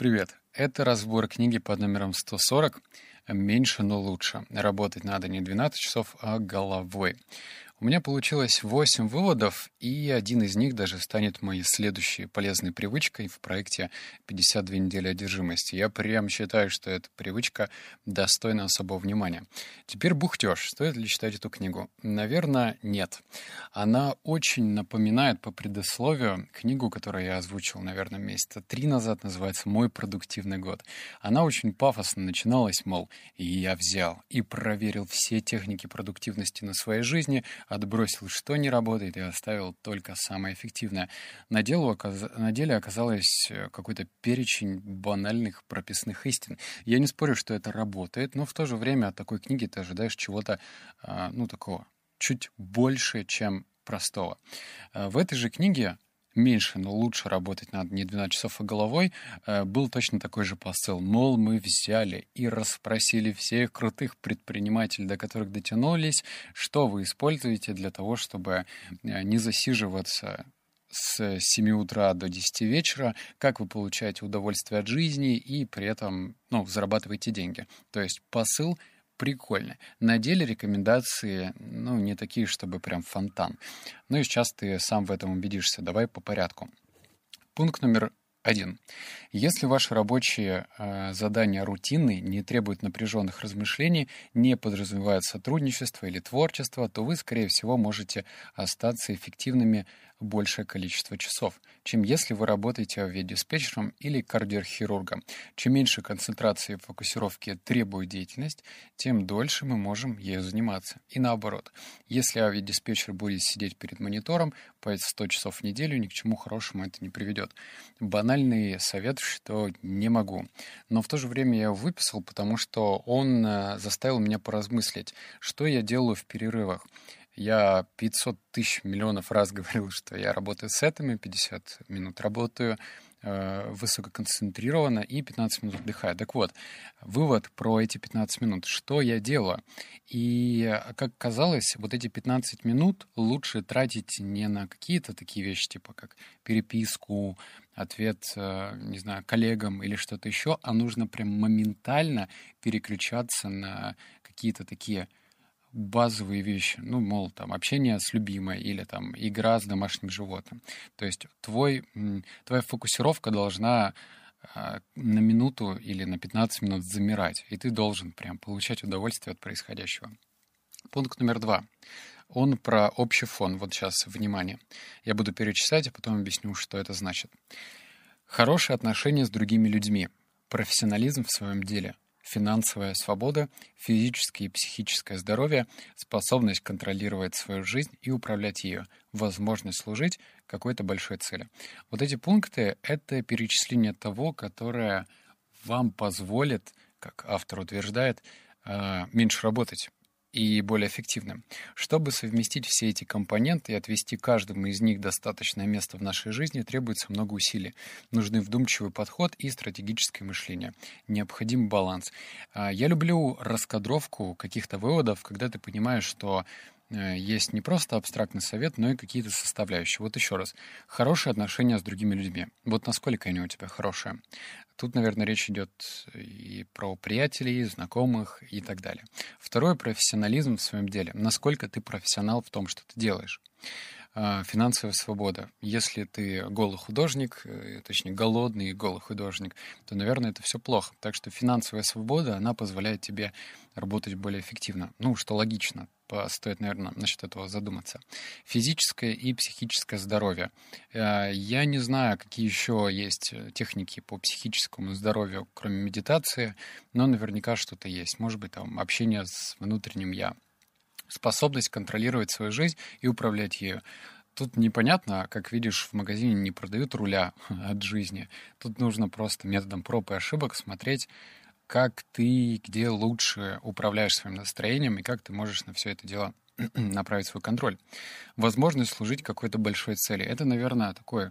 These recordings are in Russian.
Привет. Это разбор книги под номером 140 «Меньше, но лучше». Работать надо не 12 часов, а головой. У меня получилось 8 выводов, и один из них даже станет моей следующей полезной привычкой в проекте «52 недели одержимости». Я прям считаю, что эта привычка достойна особого внимания. Теперь бухтеж. Стоит ли читать эту книгу? Наверное, нет. Она очень напоминает по предисловию книгу, которую я озвучил, наверное, месяца три назад, называется «Мой продуктивный год». Она очень пафосно начиналась, мол, и я взял и проверил все техники продуктивности на своей жизни, отбросил, что не работает, и оставил только самое эффективное. На, делу, на деле оказалось э, какой-то перечень банальных прописных истин. Я не спорю, что это работает, но в то же время от такой книги ты ожидаешь чего-то, а, ну, такого, чуть больше, чем простого. Э, в этой же книге меньше, но лучше работать надо не 12 часов, а головой, э, был точно такой же посыл. Мол, мы взяли и расспросили всех крутых предпринимателей, до которых дотянулись, что вы используете для того, чтобы э, не засиживаться с 7 утра до 10 вечера, как вы получаете удовольствие от жизни и при этом ну, зарабатываете деньги. То есть посыл прикольно. На деле рекомендации, ну, не такие, чтобы прям фонтан. Ну и сейчас ты сам в этом убедишься. Давай по порядку. Пункт номер один. Если ваши рабочие э, задания рутинные, не требуют напряженных размышлений, не подразумевают сотрудничество или творчество, то вы, скорее всего, можете остаться эффективными большее количество часов, чем если вы работаете авиадиспетчером или кардиохирургом. Чем меньше концентрации и фокусировки требует деятельность, тем дольше мы можем ею заниматься. И наоборот, если авиадиспетчер будет сидеть перед монитором по 100 часов в неделю, ни к чему хорошему это не приведет. Банальный совет, что не могу. Но в то же время я его выписал, потому что он э, заставил меня поразмыслить, что я делаю в перерывах. Я 500 тысяч миллионов раз говорил, что я работаю с этими, 50 минут работаю э, высококонцентрированно и 15 минут отдыхаю. Так вот, вывод про эти 15 минут. Что я делаю? И, как казалось, вот эти 15 минут лучше тратить не на какие-то такие вещи, типа как переписку, ответ, э, не знаю, коллегам или что-то еще, а нужно прям моментально переключаться на какие-то такие базовые вещи, ну, мол, там, общение с любимой или там игра с домашним животным. То есть твой, твоя фокусировка должна а, на минуту или на 15 минут замирать, и ты должен прям получать удовольствие от происходящего. Пункт номер два. Он про общий фон. Вот сейчас, внимание. Я буду перечислять, а потом объясню, что это значит. Хорошие отношения с другими людьми. Профессионализм в своем деле финансовая свобода, физическое и психическое здоровье, способность контролировать свою жизнь и управлять ее, возможность служить какой-то большой цели. Вот эти пункты — это перечисление того, которое вам позволит, как автор утверждает, а, меньше работать и более эффективным. Чтобы совместить все эти компоненты и отвести каждому из них достаточное место в нашей жизни, требуется много усилий. Нужны вдумчивый подход и стратегическое мышление. Необходим баланс. А, я люблю раскадровку каких-то выводов, когда ты понимаешь, что есть не просто абстрактный совет, но и какие-то составляющие. Вот еще раз. Хорошие отношения с другими людьми. Вот насколько они у тебя хорошие. Тут, наверное, речь идет и про приятелей, знакомых и так далее. Второе — профессионализм в своем деле. Насколько ты профессионал в том, что ты делаешь. А, финансовая свобода. Если ты голый художник, э, точнее голодный голый художник, то, наверное, это все плохо. Так что финансовая свобода, она позволяет тебе работать более эффективно. Ну, что логично стоит, наверное, насчет этого задуматься. Физическое и психическое здоровье. Э, я не знаю, какие еще есть техники по психическому здоровью, кроме медитации, но наверняка что-то есть. Может быть, там общение с внутренним «я» способность контролировать свою жизнь и управлять ею. Тут непонятно, как видишь, в магазине не продают руля от жизни. Тут нужно просто методом проб и ошибок смотреть, как ты где лучше управляешь своим настроением и как ты можешь на все это дело направить свой контроль. Возможность служить какой-то большой цели. Это, наверное, такой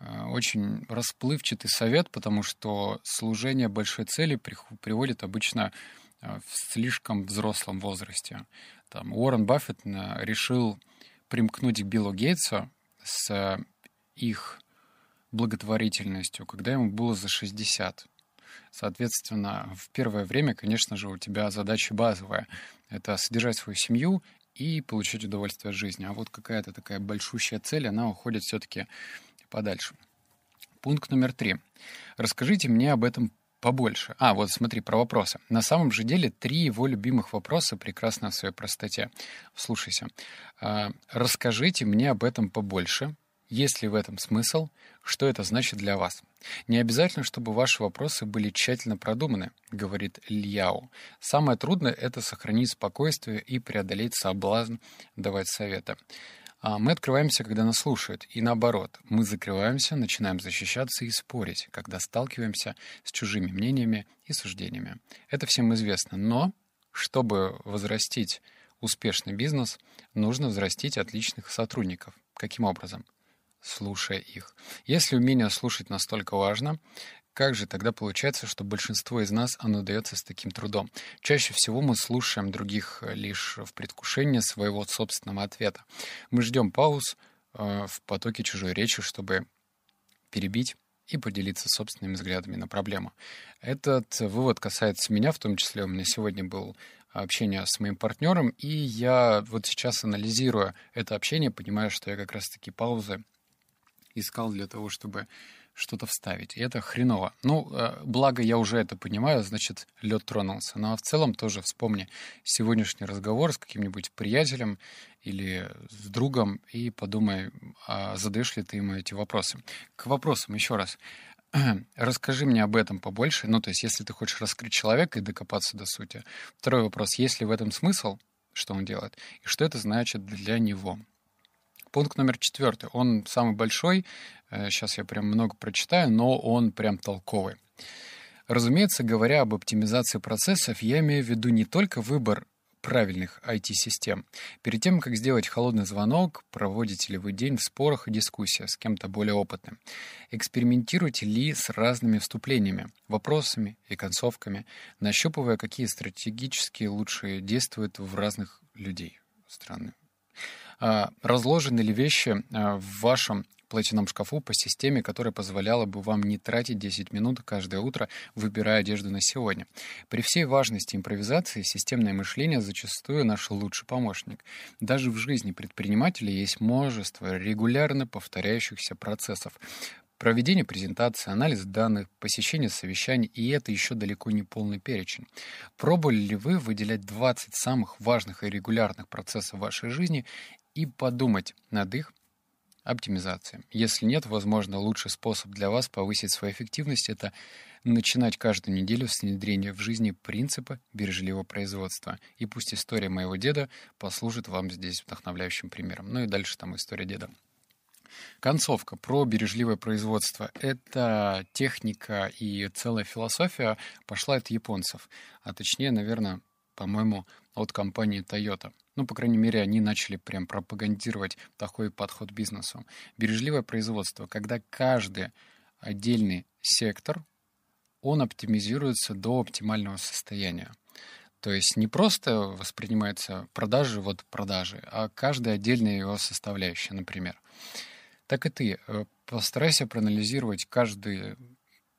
э, очень расплывчатый совет, потому что служение большой цели приводит обычно э, в слишком взрослом возрасте. Там Уоррен Баффет решил примкнуть к Биллу Гейтсу с их благотворительностью, когда ему было за 60. Соответственно, в первое время, конечно же, у тебя задача базовая — это содержать свою семью и получать удовольствие от жизни. А вот какая-то такая большущая цель, она уходит все-таки подальше. Пункт номер три. Расскажите мне об этом побольше. А, вот смотри, про вопросы. На самом же деле три его любимых вопроса прекрасны в своей простоте. Слушайся. А, расскажите мне об этом побольше. Есть ли в этом смысл? Что это значит для вас? Не обязательно, чтобы ваши вопросы были тщательно продуманы, говорит Ильяу. Самое трудное — это сохранить спокойствие и преодолеть соблазн давать советы. А мы открываемся, когда нас слушают, и наоборот, мы закрываемся, начинаем защищаться и спорить, когда сталкиваемся с чужими мнениями и суждениями. Это всем известно, но чтобы возрастить успешный бизнес, нужно взрастить отличных сотрудников. Каким образом? Слушая их. Если умение слушать настолько важно, как же тогда получается, что большинство из нас оно дается с таким трудом? Чаще всего мы слушаем других э, лишь в предвкушении своего собственного ответа. Мы ждем пауз э, в потоке чужой речи, чтобы перебить и поделиться собственными взглядами на проблему. Этот вывод касается меня, в том числе у меня сегодня был общение с моим партнером, и я вот сейчас анализируя это общение, понимаю, что я как раз-таки паузы искал для того, чтобы что-то вставить. И это хреново. Ну, э, благо я уже это понимаю, значит, лед тронулся. Ну, а в целом тоже вспомни сегодняшний разговор с каким-нибудь приятелем или с другом и подумай, а задаешь ли ты ему эти вопросы. К вопросам еще раз. Расскажи мне об этом побольше. Ну, то есть, если ты хочешь раскрыть человека и докопаться до сути. Второй вопрос. Есть ли в этом смысл, что он делает, и что это значит для него? Пункт номер четвертый. Он самый большой. Сейчас э, я прям много прочитаю, но он прям толковый. Разумеется, говоря об оптимизации процессов, я имею в виду не только выбор правильных IT-систем. Перед тем, как сделать холодный звонок, проводите ли вы день в спорах и дискуссиях с кем-то более опытным? Экспериментируете ли с разными вступлениями, вопросами и концовками, нащупывая, какие стратегически лучше действуют в разных людей? Странно. А, разложены ли вещи а, в вашем платяном шкафу по системе, которая позволяла бы вам не тратить 10 минут каждое утро, выбирая одежду на сегодня. При всей важности импровизации системное мышление зачастую наш лучший помощник. Даже в жизни предпринимателя есть множество регулярно повторяющихся процессов. Проведение презентации, анализ данных, посещение совещаний, и это еще далеко не полный перечень. Пробовали ли вы выделять 20 самых важных и регулярных процессов вашей жизни и подумать над их оптимизацией. Если нет, возможно, лучший способ для вас повысить свою эффективность — это начинать каждую неделю с внедрения в жизни принципа бережливого производства. И пусть история моего деда послужит вам здесь вдохновляющим примером. Ну и дальше там история деда. Концовка про бережливое производство. Это техника и целая философия пошла от японцев. А точнее, наверное, по-моему, от компании Toyota. Ну, по крайней мере, они начали прям пропагандировать такой подход к бизнесу. Бережливое производство, когда каждый отдельный сектор, он оптимизируется до оптимального состояния. То есть не просто воспринимается продажи, вот продажи, а каждая отдельная его составляющая, например. Так и ты. Э, постарайся проанализировать каждый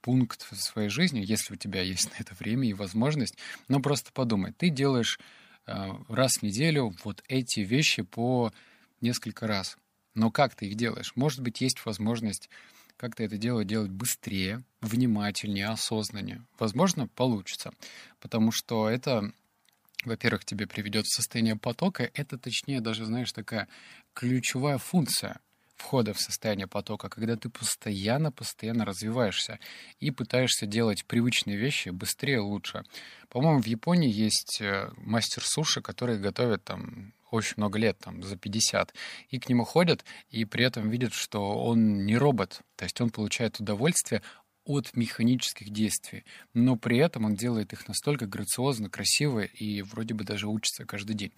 пункт в своей жизни, если у тебя есть на это время и возможность, но просто подумай, ты делаешь раз в неделю вот эти вещи по несколько раз. Но как ты их делаешь? Может быть, есть возможность как-то это дело делать быстрее, внимательнее, осознаннее. Возможно, получится, потому что это, во-первых, тебе приведет в состояние потока. Это, точнее, даже, знаешь, такая ключевая функция входа в состояние потока, когда ты постоянно-постоянно развиваешься и пытаешься делать привычные вещи быстрее, лучше. По-моему, в Японии есть э, мастер суши, который готовит там очень много лет, там, за 50, и к нему ходят, и при этом видят, что он не робот, то есть он получает удовольствие от механических действий, но при этом он делает их настолько грациозно, красиво и вроде бы даже учится каждый день.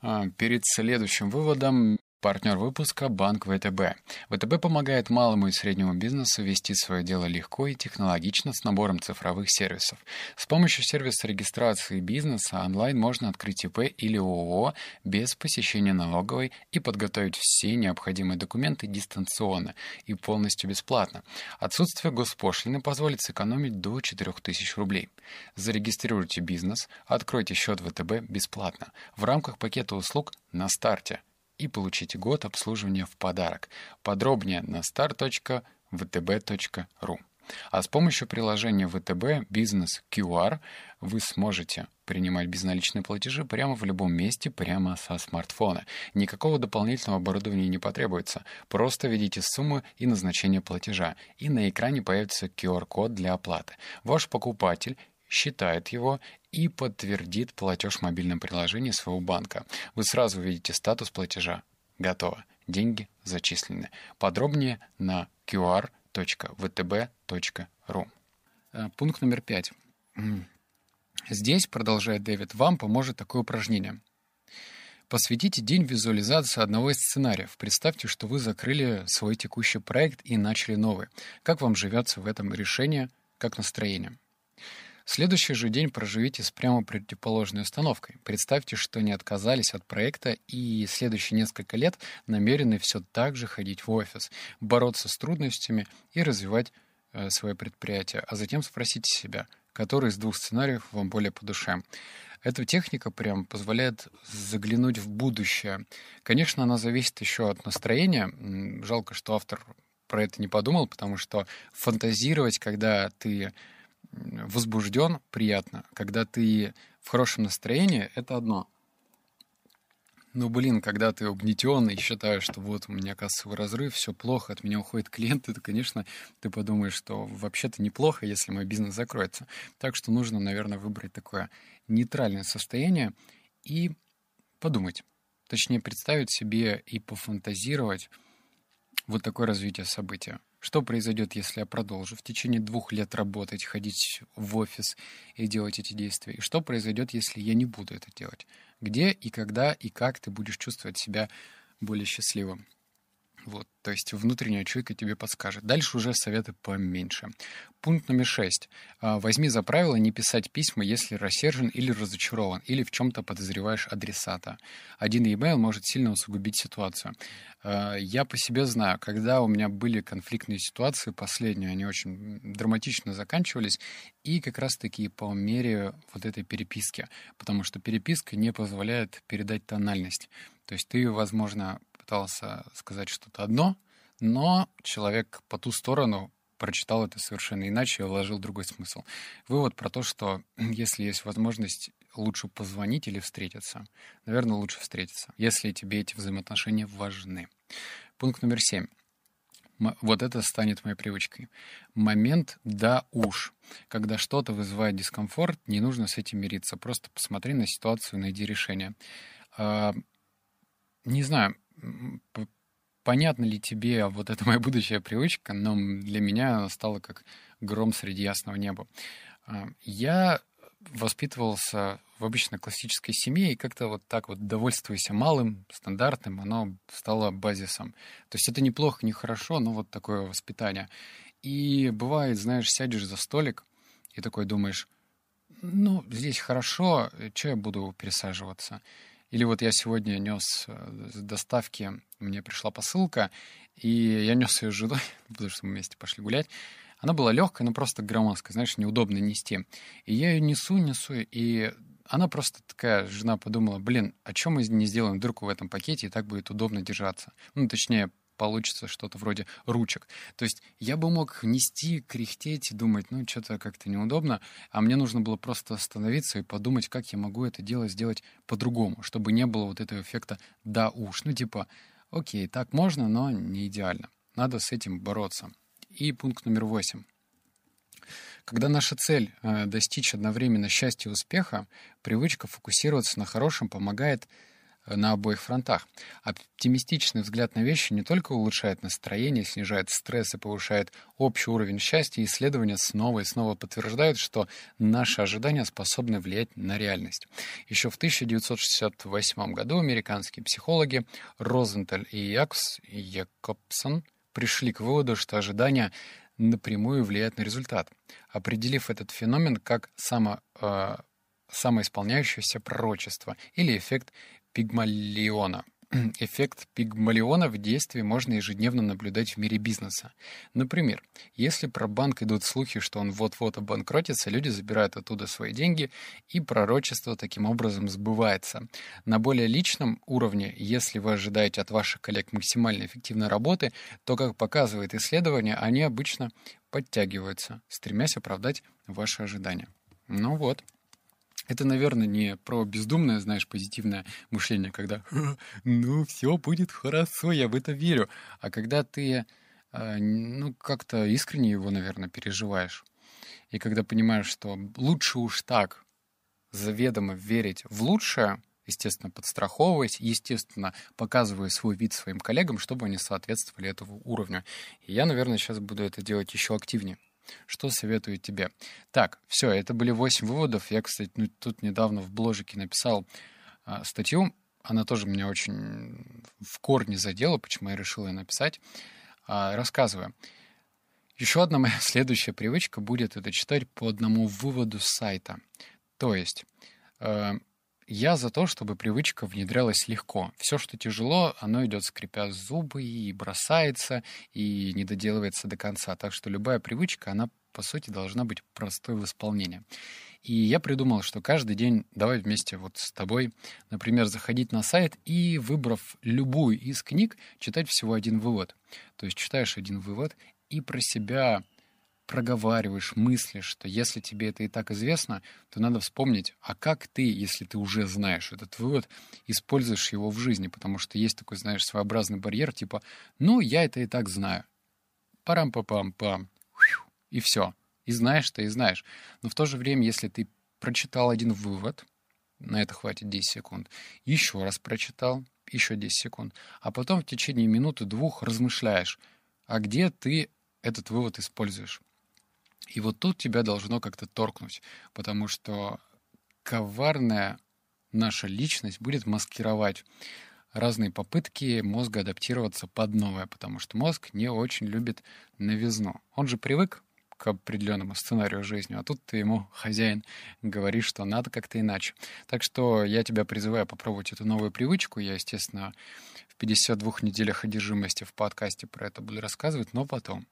А, перед следующим выводом Партнер выпуска – Банк ВТБ. ВТБ помогает малому и среднему бизнесу вести свое дело легко и технологично с набором цифровых сервисов. С помощью сервиса регистрации бизнеса онлайн можно открыть ИП или ООО без посещения налоговой и подготовить все необходимые документы дистанционно и полностью бесплатно. Отсутствие госпошлины позволит сэкономить до 4000 рублей. Зарегистрируйте бизнес, откройте счет ВТБ бесплатно в рамках пакета услуг на старте – и получите год обслуживания в подарок. Подробнее на star.vtb.ru. А с помощью приложения ВТБ Бизнес QR вы сможете принимать безналичные платежи прямо в любом месте, прямо со смартфона. Никакого дополнительного оборудования не потребуется. Просто введите сумму и назначение платежа, и на экране появится QR-код для оплаты. Ваш покупатель считает его и подтвердит платеж в мобильном приложении своего банка. Вы сразу увидите статус платежа. Готово. Деньги зачислены. Подробнее на qr.vtb.ru. Э, пункт номер пять. Здесь, продолжает Дэвид, вам поможет такое упражнение. Посвятите день визуализации одного из сценариев. Представьте, что вы закрыли свой текущий проект и начали новый. Как вам живется в этом решении, как настроение? Следующий же день проживите с прямо противоположной установкой. Представьте, что не отказались от проекта и следующие несколько лет намерены все так же ходить в офис, бороться с трудностями и развивать э, свое предприятие. А затем спросите себя, который из двух сценариев вам более по душе. Эта техника прям позволяет заглянуть в будущее. Конечно, она зависит еще от настроения. Жалко, что автор про это не подумал, потому что фантазировать, когда ты возбужден, приятно. Когда ты в хорошем настроении, это одно. Ну, блин, когда ты угнетен и считаешь, что вот у меня кассовый разрыв, все плохо, от меня уходит клиент, то, конечно, ты подумаешь, что вообще-то неплохо, если мой бизнес закроется. Так что нужно, наверное, выбрать такое нейтральное состояние и подумать. Точнее, представить себе и пофантазировать вот такое развитие события. Что произойдет, если я продолжу в течение двух лет работать, ходить в офис и делать эти действия? И что произойдет, если я не буду это делать? Где и когда и как ты будешь чувствовать себя более счастливым? Вот, то есть внутренняя чуйка тебе подскажет. Дальше уже советы поменьше. Пункт номер шесть. А, возьми за правило не писать письма, если рассержен или разочарован, или в чем-то подозреваешь адресата. Один e-mail может сильно усугубить ситуацию. А, я по себе знаю, когда у меня были конфликтные ситуации, последние, они очень драматично заканчивались, и как раз-таки по мере вот этой переписки, потому что переписка не позволяет передать тональность. То есть ты, возможно, пытался сказать что-то одно, но человек по ту сторону прочитал это совершенно иначе и вложил другой смысл. Вывод про то, что если есть возможность, лучше позвонить или встретиться. Наверное, лучше встретиться, если тебе эти взаимоотношения важны. Пункт номер семь. Вот это станет моей привычкой. Момент «да уж». Когда что-то вызывает дискомфорт, не нужно с этим мириться. Просто посмотри на ситуацию, найди решение. А, не знаю, понятно ли тебе вот эта моя будущая привычка, но для меня она стала как гром среди ясного неба. А, я воспитывался в обычно классической семье, и как-то вот так вот, довольствуясь малым, стандартным, оно стало базисом. То есть это неплохо, не хорошо, но вот такое воспитание. И бывает, знаешь, сядешь за столик и такой думаешь, ну, здесь хорошо, что я буду пересаживаться? Или вот я сегодня нес э, доставки, мне пришла посылка, и я нес ее с женой, потому что мы вместе пошли гулять. Она была легкая, но просто громоздкая, знаешь, неудобно нести. И я ее несу, несу, и она просто такая, жена подумала, блин, а чем мы не сделаем дырку в этом пакете, и так будет удобно держаться. Ну, точнее, получится что-то вроде ручек. То есть я бы мог нести, кряхтеть думать, ну, что-то как-то неудобно, а мне нужно было просто остановиться и подумать, как я могу это дело сделать по-другому, чтобы не было вот этого эффекта «да уж». Ну, типа, окей, так можно, но не идеально. Надо с этим бороться. И пункт номер восемь. Когда наша цель э, достичь одновременно счастья и успеха, привычка фокусироваться на хорошем помогает на обоих фронтах. Оптимистичный взгляд на вещи не только улучшает настроение, снижает стресс и повышает общий уровень счастья, исследования снова и снова подтверждают, что наши ожидания способны влиять на реальность. Еще в 1968 году американские психологи Розенталь и Якс Якобсон пришли к выводу, что ожидания напрямую влияют на результат, определив этот феномен как само, э, самоисполняющееся пророчество или эффект Пигмалиона. Эффект Пигмалиона в действии можно ежедневно наблюдать в мире бизнеса. Например, если про банк идут слухи, что он вот-вот обанкротится, люди забирают оттуда свои деньги, и пророчество таким образом сбывается. На более личном уровне, если вы ожидаете от ваших коллег максимально эффективной работы, то, как показывает исследование, они обычно подтягиваются, стремясь оправдать ваши ожидания. Ну вот. Это, наверное, не про бездумное, знаешь, позитивное мышление, когда «ну, все будет хорошо, я в это верю», а когда ты, э, ну, как-то искренне его, наверное, переживаешь. И когда понимаешь, что лучше уж так заведомо верить в лучшее, естественно, подстраховываясь, естественно, показывая свой вид своим коллегам, чтобы они соответствовали этому уровню. И я, наверное, сейчас буду это делать еще активнее. Что советую тебе? Так, все, это были 8 выводов. Я, кстати, ну, тут недавно в бложике написал а, статью. Она тоже меня очень в корне задела, почему я решил ее написать. А, рассказываю. Еще одна моя следующая привычка будет это читать по одному выводу с сайта. То есть э, я за то, чтобы привычка внедрялась легко. Все, что тяжело, оно идет скрипя зубы и бросается, и не доделывается до конца. Так что любая привычка, она, по сути, должна быть простой в исполнении. И я придумал, что каждый день давай вместе вот с тобой, например, заходить на сайт и, выбрав любую из книг, читать всего один вывод. То есть читаешь один вывод и про себя проговариваешь, мыслишь, что если тебе это и так известно, то надо вспомнить, а как ты, если ты уже знаешь этот вывод, используешь его в жизни, потому что есть такой, знаешь, своеобразный барьер, типа, ну, я это и так знаю. Парам-папам-пам. И все. И знаешь ты, и знаешь. Но в то же время, если ты прочитал один вывод, на это хватит 10 секунд, еще раз прочитал, еще 10 секунд, а потом в течение минуты-двух размышляешь, а где ты этот вывод используешь. И вот тут тебя должно как-то торкнуть, потому что коварная наша личность будет маскировать разные попытки мозга адаптироваться под новое, потому что мозг не очень любит новизну. Он же привык к определенному сценарию жизни, а тут ты ему, хозяин, говоришь, что надо как-то иначе. Так что я тебя призываю попробовать эту новую привычку. Я, естественно, в 52 неделях одержимости в подкасте про это буду рассказывать, но потом.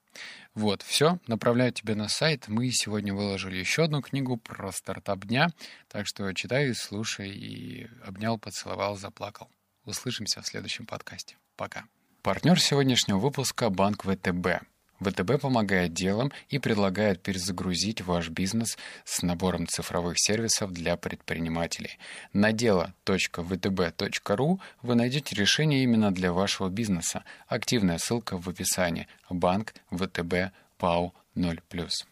Вот, все, направляю тебя на сайт. Мы сегодня выложили еще одну книгу про стартап дня, так что читай, слушай и обнял, поцеловал, заплакал. Услышимся в следующем подкасте. Пока. Партнер сегодняшнего выпуска — Банк ВТБ. ВТБ помогает делам и предлагает перезагрузить ваш бизнес с набором цифровых сервисов для предпринимателей. На дело.втб.ру вы найдете решение именно для вашего бизнеса. Активная ссылка в описании. Банк ВТБ ПАУ 0+.